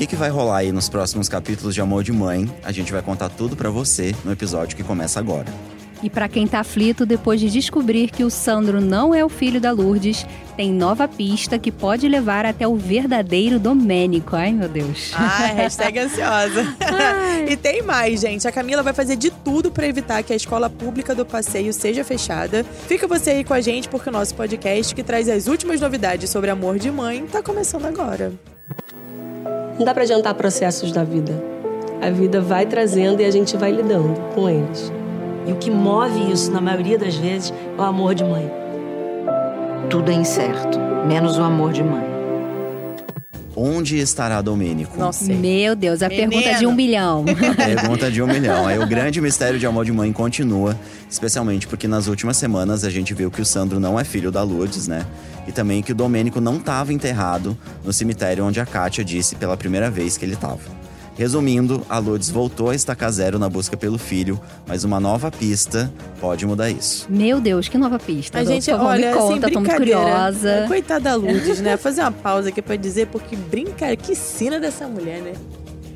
que, que vai rolar aí nos próximos capítulos de Amor de Mãe, a gente vai contar tudo para você no episódio que começa agora. E para quem tá aflito depois de descobrir que o Sandro não é o filho da Lourdes, tem nova pista que pode levar até o verdadeiro Domênico. Ai, meu Deus. Ai, hashtag ansiosa. e tem mais, gente. A Camila vai fazer de tudo para evitar que a escola pública do passeio seja fechada. Fica você aí com a gente, porque o nosso podcast, que traz as últimas novidades sobre amor de mãe, tá começando agora. Não dá para adiantar processos da vida. A vida vai trazendo e a gente vai lidando com eles. E o que move isso, na maioria das vezes, é o amor de mãe. Tudo é incerto, menos o amor de mãe. Onde estará Domênico? Nossa. sei. Meu Deus, a Menino. pergunta de um milhão. Pergunta de um milhão. Aí o grande mistério de amor de mãe continua, especialmente porque nas últimas semanas a gente viu que o Sandro não é filho da Lourdes, né? E também que o Domênico não estava enterrado no cemitério onde a Kátia disse pela primeira vez que ele estava. Resumindo, a Lourdes voltou a estacar zero na busca pelo filho, mas uma nova pista pode mudar isso. Meu Deus, que nova pista. A gente, favor, olha, me conta, assim, tô muito brincadeira. curiosa. Coitada da Lourdes, né? Fazer uma pausa aqui pra dizer, porque brinca, que sina dessa mulher, né?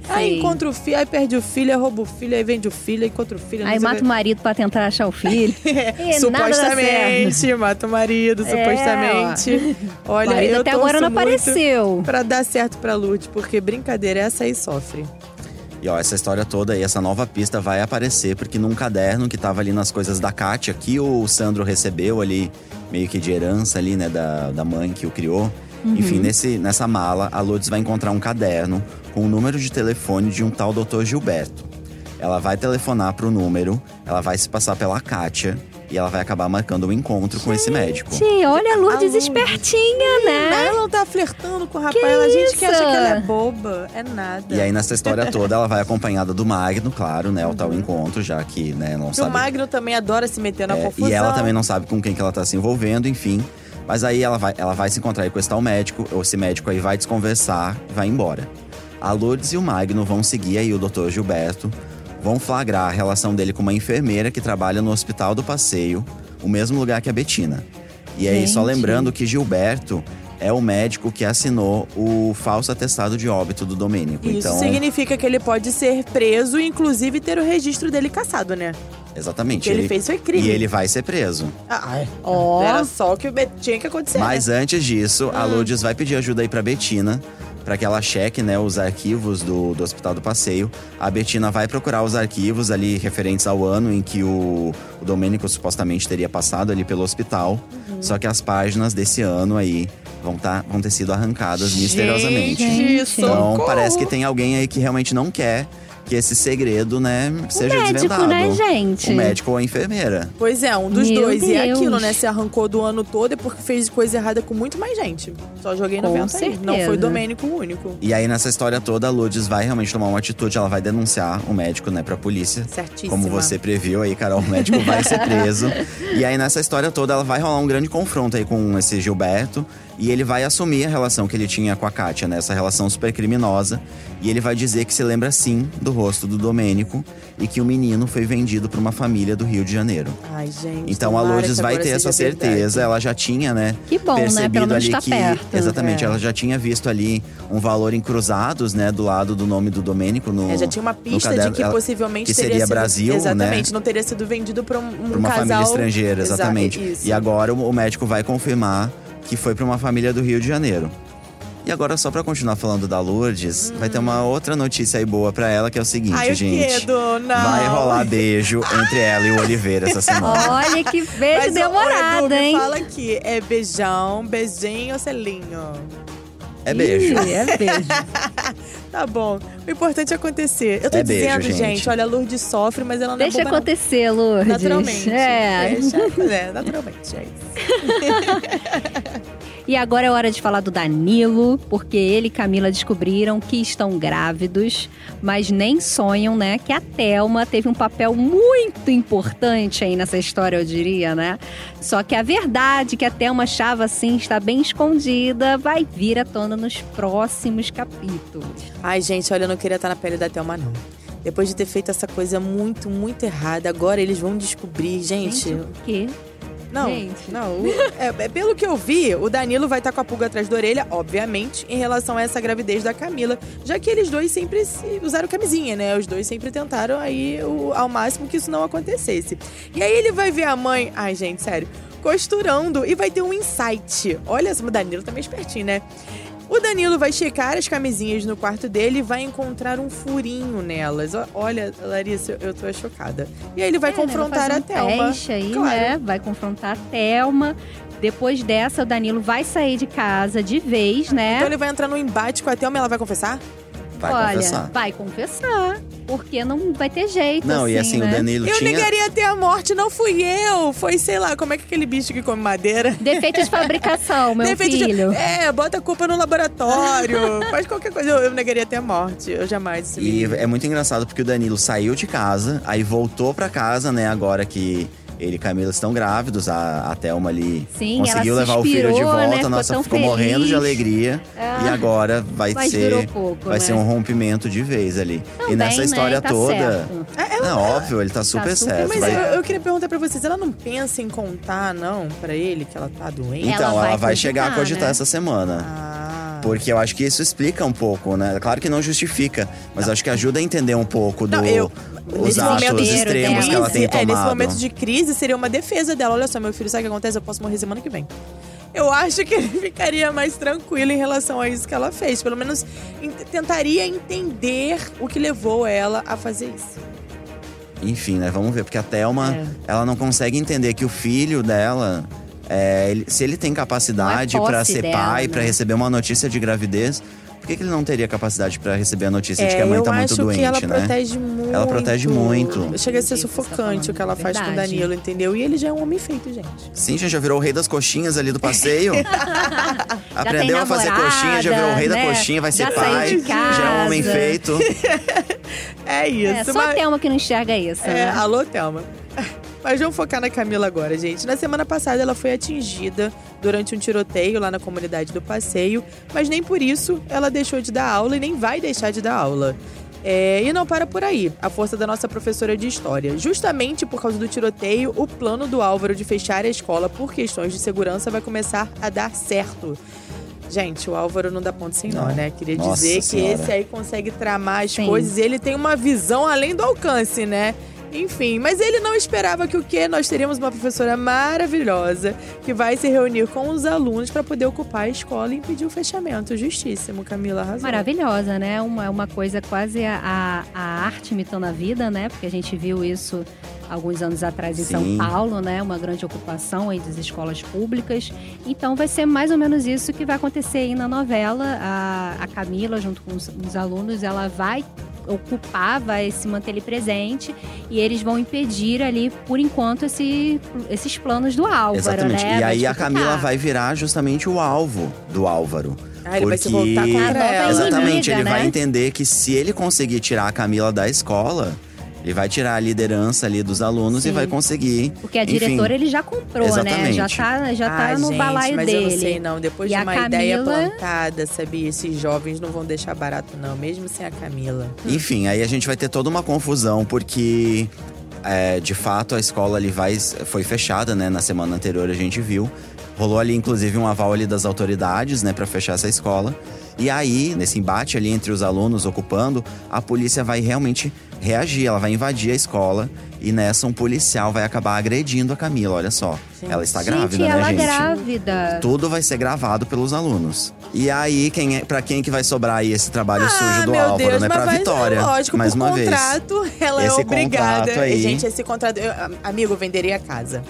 Aí encontra o filho, aí perde o filho, aí rouba o filho, aí vende o filho, aí encontra o filho. não Aí mata o marido pra tentar achar o filho. E certo. supostamente, mata o marido, É, supostamente. O Olha, marido eu até agora não apareceu. Pra dar certo pra Lourdes, porque brincadeira, essa aí sofre. E ó, essa história toda aí, essa nova pista vai aparecer, porque num caderno que tava ali nas coisas da Kátia, que o Sandro recebeu ali, meio que de herança ali, né, da, da mãe que o criou. Enfim, nesse, nessa mala, a Lourdes vai encontrar um caderno com o número de telefone de um tal doutor Gilberto. Ela vai telefonar pro número, ela vai se passar pela Kátia e ela vai acabar marcando um encontro com esse médico. Gente, olha a Lourdes Lourdes. espertinha, né? Ela não tá flertando com o rapaz, ela, a gente que isso? acha que ela é boba. É nada. E aí, nessa história toda, ela vai acompanhada do Magno, claro, né? O tal encontro, já que, né, não E o sabe Magno também adora se meter na É, confusão. e ela também não sabe com quem que ela tá se envolvendo, enfim. Mas aí ela vai, ela vai se encontrar aí com esse tal médico, ou esse médico aí vai desconversar e vai embora. A Lourdes e o Magno vão seguir aí o Dr. Gilberto, vão flagrar a relação dele com uma enfermeira que trabalha no Hospital do Passeio, o mesmo lugar que a Betina. E aí, só Gente. lembrando que Gilberto é o médico que assinou o falso atestado de óbito do Domênico. Isso então, significa que ele pode ser preso e, inclusive, ter o registro dele caçado, né? Exatamente. O que ele fez foi crime. E ele vai ser preso. Ah, é. Ó. Era só o que tinha que acontecer. Mas né? antes disso, a Hum. Lourdes vai pedir ajuda aí pra Betina, para que ela cheque, né, os arquivos do, do Hospital do Passeio. A Betina vai procurar os arquivos ali referentes ao ano em que o, o Domênico supostamente teria passado ali pelo hospital. Uhum. Só que as páginas desse ano aí vão, tá, vão ter sido arrancadas misteriosamente. Gente, Gente. Então socorro. parece que tem alguém aí que realmente não quer que esse segredo, né, seja médico, desvendado. né, gente? O médico ou a enfermeira. Pois é, um dos Meu dois. E é Deus. aquilo, né? Se arrancou do ano todo é porque fez coisa errada com muito mais gente. Só joguei no vento aí. Não foi Domênico o único. E aí, nessa história toda, a Lourdes vai realmente tomar uma atitude. Ela vai denunciar o médico, né, pra polícia. Certíssima. Como você previu aí, Carol, o médico vai ser preso. E aí, nessa história toda, ela vai rolar um grande confronto aí com esse Gilberto. E ele vai assumir a relação que ele tinha com a Kátia, né? Essa relação super criminosa. E ele vai dizer que se lembra sim do rosto do Domênico e que o menino foi vendido pra uma família do Rio de Janeiro. Ai, gente. Então a Lourdes vai ter essa certeza, ela já tinha, né? Que bom, né? percebido Pelo menos ali tá que perto. exatamente, É. ela já tinha visto ali um valor em cruzados, né, do lado do nome do Domênico no É, já tinha uma pista caderno, de que ela- possivelmente que seria sido, Brasil, exatamente, né? não teria sido vendido para um, um Pra uma casal família estrangeira, exatamente. E agora o o médico vai confirmar que foi pra uma família do Rio de Janeiro. E agora, só pra continuar falando da Lourdes, vai ter uma outra notícia aí boa pra ela, que é o seguinte, Ai, gente. quê, Não. Vai rolar beijo entre ela e o Oliveira essa semana. Olha que beijo Mas, ô, demorado, Edu, me hein? fala aqui, é beijão, beijinho ou selinho? É beijo. Ih, é beijo. Tá bom. O importante é acontecer. Eu tô É beijo, dizendo, gente. gente. olha, a Lourdes sofre, mas ela não Deixa é boba, não. acontecer, Lourdes. Naturalmente. É. Deixa, é, naturalmente, é isso. E agora é hora de falar do Danilo, porque ele e Camila descobriram que estão grávidos, mas nem sonham, né, que a Thelma teve um papel muito importante aí nessa história, eu diria, né? Só que a verdade que a Thelma achava assim está bem escondida, vai vir à tona nos próximos capítulos. Ai, gente, olha, eu não queria estar na pele da Thelma, não. Depois de ter feito essa coisa muito, muito errada, agora eles vão descobrir, gente. o quê? Não, Gente. não. o- é, é, pelo que eu vi, o Danilo vai estar com a pulga atrás da orelha, obviamente, em relação a essa gravidez da Camila, já que eles dois sempre se- usaram camisinha, né? Os dois sempre tentaram aí o- ao máximo que isso não acontecesse. E aí ele vai ver a mãe, ai gente, sério, costurando e vai ter um insight. Olha, o Danilo tá meio espertinho, né? O Danilo vai checar as camisinhas no quarto dele e vai encontrar um furinho nelas. Olha, Larissa, eu tô chocada. E aí ele vai É, né, confrontar fazer a um Thelma. Teste aí, Claro. né? Vai confrontar a Thelma. Depois dessa, o Danilo vai sair de casa de vez, né? Então ele vai entrar no embate com a Thelma e ela vai confessar? Vai Olha, confessar. vai confessar. Porque não vai ter jeito, Não, assim, e assim, né? o Danilo Eu tinha. negaria ter a morte, não fui eu. Foi, sei lá, como é que aquele bicho que come madeira. Defeito de fabricação, meu Defeito de- filho. É, bota a culpa no laboratório. Faz qualquer coisa. Eu, eu negaria ter a morte. Eu jamais. E é muito engraçado porque o Danilo saiu de casa, aí voltou pra casa, né? Agora que ele e Camila estão grávidos, a, a Thelma ali Sim, conseguiu levar o filho de inspirou, volta. né? Ficou Nossa, ficou morrendo de alegria. Ah, e agora vai ser. pouco, Vai né? ser um rompimento de vez ali. e nessa né? história Tá toda. certo. Não, óbvio, ele tá super super certo. Mas vai- eu, eu queria perguntar pra vocês, ela não pensa em contar, não, pra ele que ela tá doente? Então, Ela ela vai vai, chegar a cogitar, cogitar né? essa semana. Ah. Porque eu acho que isso explica um pouco, né? Claro que não justifica, mas acho que ajuda a entender um pouco do, Não, eu- os atos extremos que ela tem é, tomado. nesse momento de crise, seria uma defesa dela. Olha só, meu filho, sabe o que acontece? Eu posso morrer semana que vem. Eu acho que ele ficaria mais tranquilo em relação a isso que ela fez. Pelo menos ent- tentaria entender o que levou ela a fazer isso. Enfim, né? Vamos ver, porque a Thelma, É. ela não consegue entender que o filho dela, é, ele- se ele tem capacidade é pra posse ser dela, pai, né? pra receber uma notícia de gravidez, por que, que ele não teria capacidade pra receber a notícia de É, que a mãe eu tá muito acho doente, que ela né? protege muito. Ela protege muito. Chega a ser tá sufocante o que ela faz com o. Danilo, entendeu? E ele já é um homem feito, gente. Sim, já virou o rei das coxinhas ali do passeio. Aprendeu a fazer coxinha, já virou o rei da namorada, coxinha, vai né? ser Já saiu pai, de já é um homem feito. É isso. É, só mas- a Thelma que não enxerga isso, É, né? alô, Thelma. Mas vamos focar na Camila agora, gente. Na semana passada ela foi atingida durante um tiroteio lá na comunidade do passeio, mas nem por isso ela deixou de dar aula e nem vai deixar de dar aula. É, e não para por aí, a força da nossa professora de história. Justamente por causa do tiroteio, o plano do Álvaro de fechar a escola por questões de segurança vai começar a dar certo. Gente, o Álvaro não dá ponto sem nó, né? Queria Nossa dizer que Senhora. esse aí consegue tramar as Sim. coisas. Ele tem uma visão além do alcance, né? Enfim, mas ele não esperava que o quê? Nós teríamos uma professora maravilhosa que vai se reunir com os alunos para poder ocupar a escola e impedir o fechamento. Justíssimo, Camila arrasou. Maravilhosa, né? Uma, uma coisa quase a, a, a arte imitando a vida, né? Porque a gente viu isso alguns anos atrás em São Sim. Paulo, né? Uma grande ocupação aí das escolas públicas. Então vai ser mais ou menos isso que vai acontecer aí na novela. A, a Camila, junto com os, os alunos, ela vai ocupar, vai se manter ali presente e eles vão impedir ali, por enquanto, esse, esses planos do Álvaro, Exatamente. né? E Vai aí a. Camila vai virar justamente o alvo do Álvaro. Ah, ele vai se Porque- voltar A contra ela. Exatamente, inimiga, ele vai né? entender que se ele conseguir tirar a Camila da escola, ele vai tirar a liderança ali dos alunos Sim. e vai conseguir. Porque a Enfim, diretora ele já comprou, né? exatamente. Já tá, já tá Ai, no gente, balaio mas dele. eu não sei não. Depois E de a uma ideia Camila- plantada, sabia? Esses jovens não vão deixar barato não, mesmo sem a Camila. Enfim, aí a gente vai ter toda uma confusão, porque é, de fato a escola ali vai, foi fechada, né? Na semana anterior a gente viu. Rolou ali, inclusive, um aval ali das autoridades, né, para fechar essa escola. E aí, nesse embate ali entre os alunos ocupando, a polícia vai realmente reagir, ela vai invadir a escola. E nessa, um policial vai acabar agredindo a Camila, olha só. Gente. Ela está Gente, grávida, ela né, gente? grávida. Tudo vai ser gravado pelos alunos. E aí, quem é, pra quem que vai sobrar aí esse trabalho sujo do Ah, Álvaro, Deus, né? mas Pra vai- Vitória. Lógico, mais uma vez. contrato, ela Esse é obrigada. contrato aí- Gente, esse contrato. eu- amigo, venderia a casa.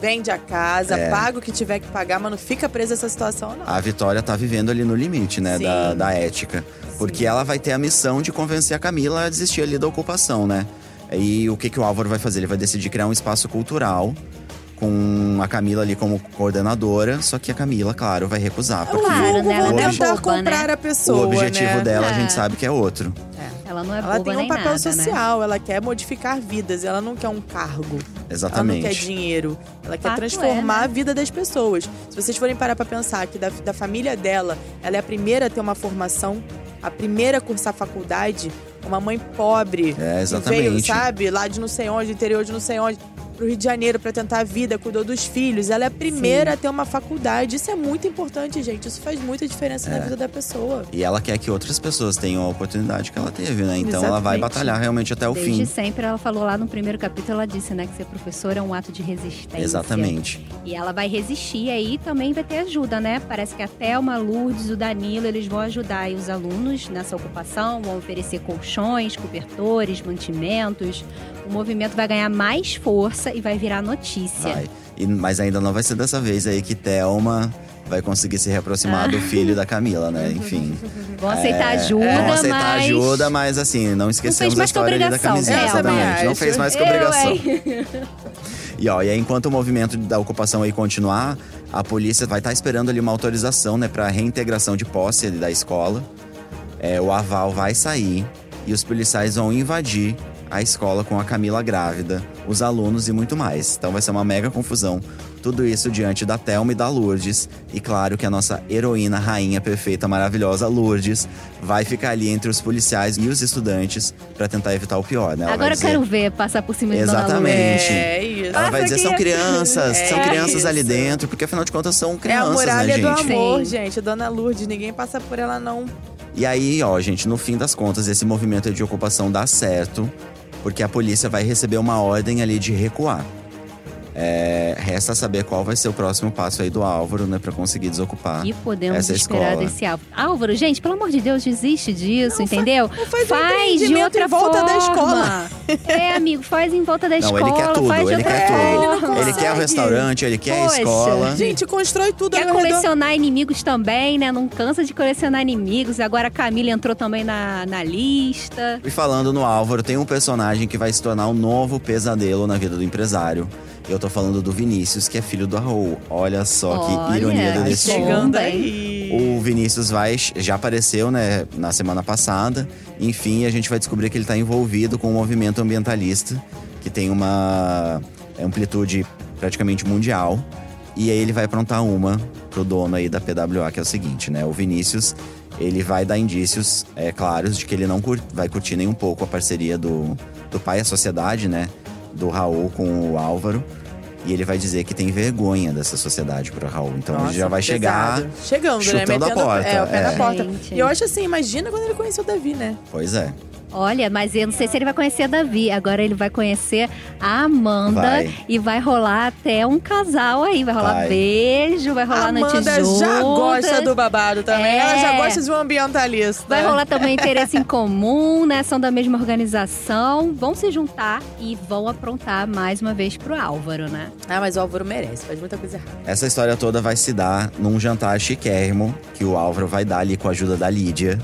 Vende a casa, É. paga o que tiver que pagar, mas não fica presa essa situação, não. A Vitória tá vivendo ali no limite, né? Sim. Da, da ética. Porque ela vai ter a missão de convencer a Camila a desistir ali da ocupação, né? E o que, que o Álvaro vai fazer? Ele vai decidir criar um espaço cultural com a Camila ali como coordenadora. Só que a Camila, claro, vai recusar. Porque Claro, né? É tentar boba, comprar né? a pessoa, o objetivo né? dela a É. gente sabe que é outro. Ela não é Ela boba tem um nem papel nada, né? social, ela quer modificar vidas, ela não quer um cargo. Ela não quer Exatamente. dinheiro. Ela quer Fato transformar é, né? a vida das pessoas. Se vocês forem parar pra pensar que da, da família dela, ela é a primeira a ter uma formação, a primeira a cursar faculdade, uma mãe pobre. É, que exatamente. Veio, sabe, lá de não sei onde, interior de não sei onde. Pro Rio de Janeiro pra tentar a vida, cuidou dos filhos. Ela é a primeira a ter uma faculdade. Isso é muito importante, gente. Isso faz muita diferença na vida da pessoa. E ela quer que outras pessoas tenham a oportunidade que ela teve, né? Então ela vai Exatamente. batalhar realmente até o Desde fim. sempre, ela falou lá no primeiro capítulo, ela disse, né, que ser professora é um ato de resistência. Exatamente. E ela vai resistir aí também vai ter ajuda, né? Parece que até a Lourdes, o Danilo, eles vão ajudar aí os alunos nessa ocupação, vão oferecer colchões, cobertores, mantimentos. O movimento vai ganhar mais força e vai virar notícia. Vai. E- mas ainda não vai ser dessa vez aí que Thelma vai conseguir se reaproximar Ah. do filho da Camila, né? Enfim. Vão aceitar É, ajuda, Vão aceitar mas... ajuda, mas assim, não esquecemos mais a história da camisinha. Também Exatamente. Não fez mais que obrigação. E ó, e aí, enquanto o movimento da ocupação aí continuar, a polícia vai estar esperando ali uma autorização, né, para reintegração de posse ali da escola. É, o aval vai sair e os policiais vão invadir a escola com a Camila grávida, os alunos e muito mais. Então vai ser uma mega confusão. Tudo isso diante da Thelma e da Lourdes. E claro que a nossa heroína, rainha perfeita, maravilhosa, Lourdes, vai ficar ali entre os policiais e os estudantes para tentar evitar o pior, né? Ela Agora vai eu dizer- quero ver passar por cima de Dona Exatamente. Lourdes. É isso. ela vai dizer, são crianças, são É crianças isso. ali dentro, porque afinal de contas são É a crianças, muralha né, do gente? amor, Sim. gente. Dona Lourdes, ninguém passa por ela, não. E aí, ó, gente, no fim das contas, esse movimento de ocupação dá certo, porque a polícia vai receber uma ordem ali de recuar. É, resta saber qual vai ser o próximo passo aí do Álvaro, né, pra conseguir desocupar. Que podemos essa esperar escola. desse Álvaro? Álvaro, gente, pelo amor de Deus, desiste disso, Não, entendeu? não faz um de outra em volta da forma. escola. É, amigo, faz em volta da Não, escola. ele quer tudo, faz de ele outra quer tudo. Ele forma. Ele quer o restaurante, ele quer Poxa. a escola. Gente, constrói tudo Quer ao redor. colecionar inimigos também, né? Não cansa de colecionar inimigos. Agora a Camila entrou também na, na lista. E falando no Álvaro, tem um personagem que vai se tornar um novo pesadelo na vida do empresário. Eu tô falando do Vinícius, que é filho do Raul. Olha só que Olha, ironia do destino. Chegando aí. O Vinícius vai, já apareceu, né, na semana passada. Enfim, a gente vai descobrir que ele está envolvido com um movimento ambientalista que tem uma amplitude praticamente mundial. E aí ele vai aprontar uma pro dono aí da PWA, que é o seguinte, né? O Vinícius, ele vai dar indícios é, claros de que ele não cur- vai curtir nem um pouco a parceria do, do pai a sociedade, né? Do Raul com o Álvaro. E ele vai dizer que tem vergonha dessa sociedade pro Raul. Então Nossa, ele já vai chegar pesado. Chegando, né? chutando a Metendo porta, É, o pé na é. porta. Gente. E eu acho assim, imagina quando ele conheceu o Davi, né? Pois é. Olha, mas eu não sei se ele vai conhecer a Davi. Agora ele vai conhecer a Amanda. Vai. E vai rolar até um casal aí. Vai rolar Vai. beijo, vai rolar noite Amanda já gosta do babado também. É. Ela já gosta de um ambientalista. Vai rolar também interesse em comum, né? São da mesma organização. Vão se juntar e vão aprontar mais uma vez pro Álvaro, né? Ah, mas o Álvaro merece, faz muita coisa errada. Essa história toda vai se dar num jantar chiquérrimo que o Álvaro vai dar ali com a ajuda da Lídia,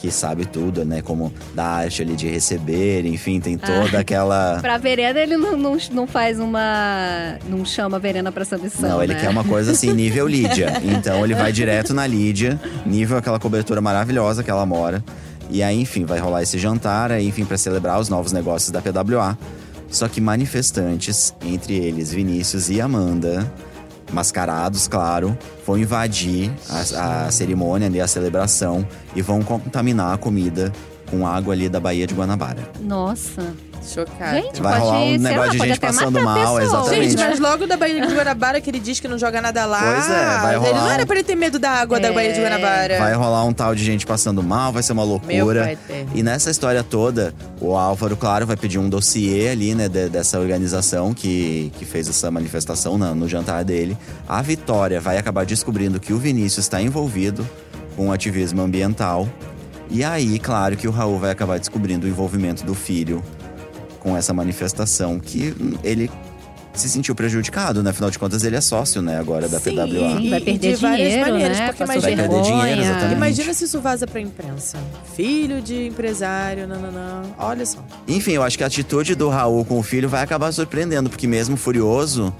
que sabe tudo, né? Como da arte ali de receber, enfim, tem toda Ah. aquela. Pra Verena, ele não, não, não faz uma. Não chama a Verena pra essa missão. Não, ele né? quer uma coisa assim, nível Lídia. Então ele vai direto na Lídia, nível aquela cobertura maravilhosa que ela mora. E aí, enfim, vai rolar esse jantar, aí, enfim, pra celebrar os novos negócios da PWA. Só que manifestantes, entre eles Vinícius e Amanda, mascarados, claro, vão invadir a, a cerimônia ali, a celebração, e vão contaminar a comida com água ali da Baía de Guanabara. Nossa. Chocada. Gente, Vai pode, rolar um sei negócio lá, de pode gente até passando matar a mal, pessoa. exatamente. Gente, mas logo da Baía de Guanabara, que ele diz que não joga nada lá. Pois é, vai Ele rolar não era pra ele ter medo da água da É. Baía de Guanabara. Vai rolar um tal de gente passando mal, vai ser uma Meu loucura. pai eterno. E nessa história toda, o Álvaro, claro, vai pedir um dossiê ali, né, de- dessa organização que, que fez essa manifestação na- no jantar dele. A Vitória vai acabar descobrindo que o Vinícius está envolvido com o ativismo ambiental. E aí, claro, que o Raul vai acabar descobrindo o envolvimento do filho com essa manifestação, que ele se sentiu prejudicado, né? Afinal de contas, ele é sócio, né, agora da Sim, PWA. Sim, vai perder de várias dinheiro, maneiras, né? porque Passou imagina- Vai perder dinheiro, exatamente. Imagina se isso vaza pra imprensa. Filho de empresário, nananã. Olha só. Enfim, eu acho que a atitude do Raul com o filho vai acabar surpreendendo, porque mesmo furioso,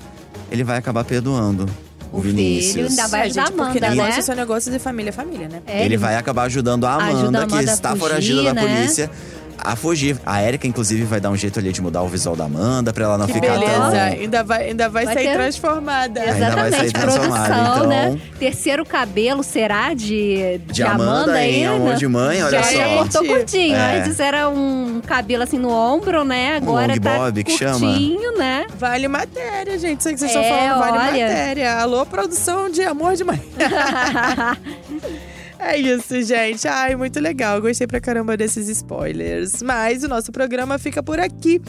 ele vai acabar perdoando o, O filho Vinícius. ainda vai É, ajudar a gente, porque Amanda, negócio né? são negócios e família é família, né? É, ele vai acabar ajudando a Amanda, Ajuda a que Amanda a está fugir, foragida da né? polícia. A fugir. A Erika, inclusive, vai dar um jeito ali de mudar o visual da Amanda pra ela não Que ficar beleza. tão. Ainda vai, ainda vai, Vai sair ter- transformada. Ainda vai sair Exatamente, transformada, produção, então- né? Terceiro cabelo será de, De Amanda em ainda? Amor de Mãe, olha já, só. Já cortou curtinho. É. Antes era um cabelo assim no ombro, né? Agora long tá bob, que chama. curtinho, né? Vale matéria, gente. Isso que vocês É, estão falando vale olha. matéria. Alô, produção de amor de mãe. É isso, gente. Ai, muito legal. Gostei pra caramba desses spoilers. Mas o nosso programa fica por aqui.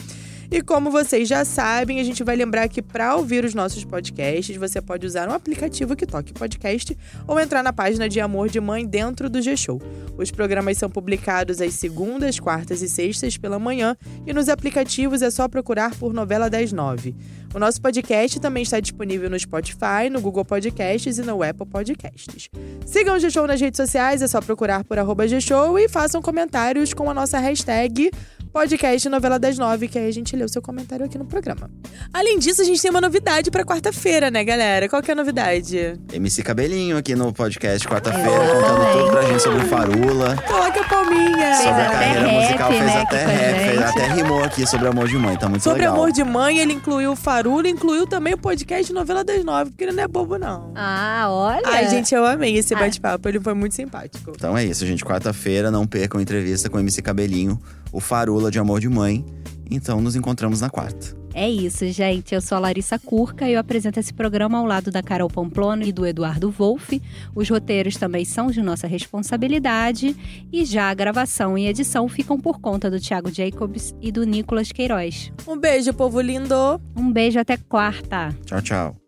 E como vocês já sabem, a gente vai lembrar que para ouvir os nossos podcasts, você pode usar um aplicativo que toque podcast ou entrar na página de Amor de Mãe dentro do G-Show. Os programas são publicados às segundas, quartas e sextas pela manhã e nos aplicativos é só procurar por Novela 109. O nosso podcast também está disponível no Spotify, no Google Podcasts e no Apple Podcasts. Sigam o G-Show nas redes sociais, é só procurar por arroba G-Show e façam comentários com a nossa hashtag podcast Novela das Nove, que aí a gente lê o seu comentário aqui no programa. Além disso, a gente tem uma novidade pra quarta-feira, né, galera? Qual que é a novidade? MC Cabelinho aqui no podcast quarta-feira, contando tudo pra gente sobre o Farula. Coloca a palminha! sobre a carreira rap, musical, fez né, até a rap, fez até rimou aqui sobre Amor de Mãe, tá muito Sobre legal. Amor de Mãe, ele incluiu o Farula, incluiu também o podcast Novela das Nove, porque ele não é bobo, não. Ah, olha. Ai, gente, eu amei esse Ah. bate-papo, ele foi muito simpático. Então é isso, gente. Quarta-feira, não percam entrevista com o MC Cabelinho, o Farula de Amor de Mãe. Então nos encontramos na quarta. É isso, gente. Eu sou a Larissa Curca e eu apresento esse programa ao lado da Carol Pamplona e do Eduardo Wolff. Os roteiros também são de nossa responsabilidade e já a gravação e edição ficam por conta do Thiago Jacobs e do Nicolas Queiroz. Um beijo, povo lindo! Um beijo até quarta. Tchau, tchau.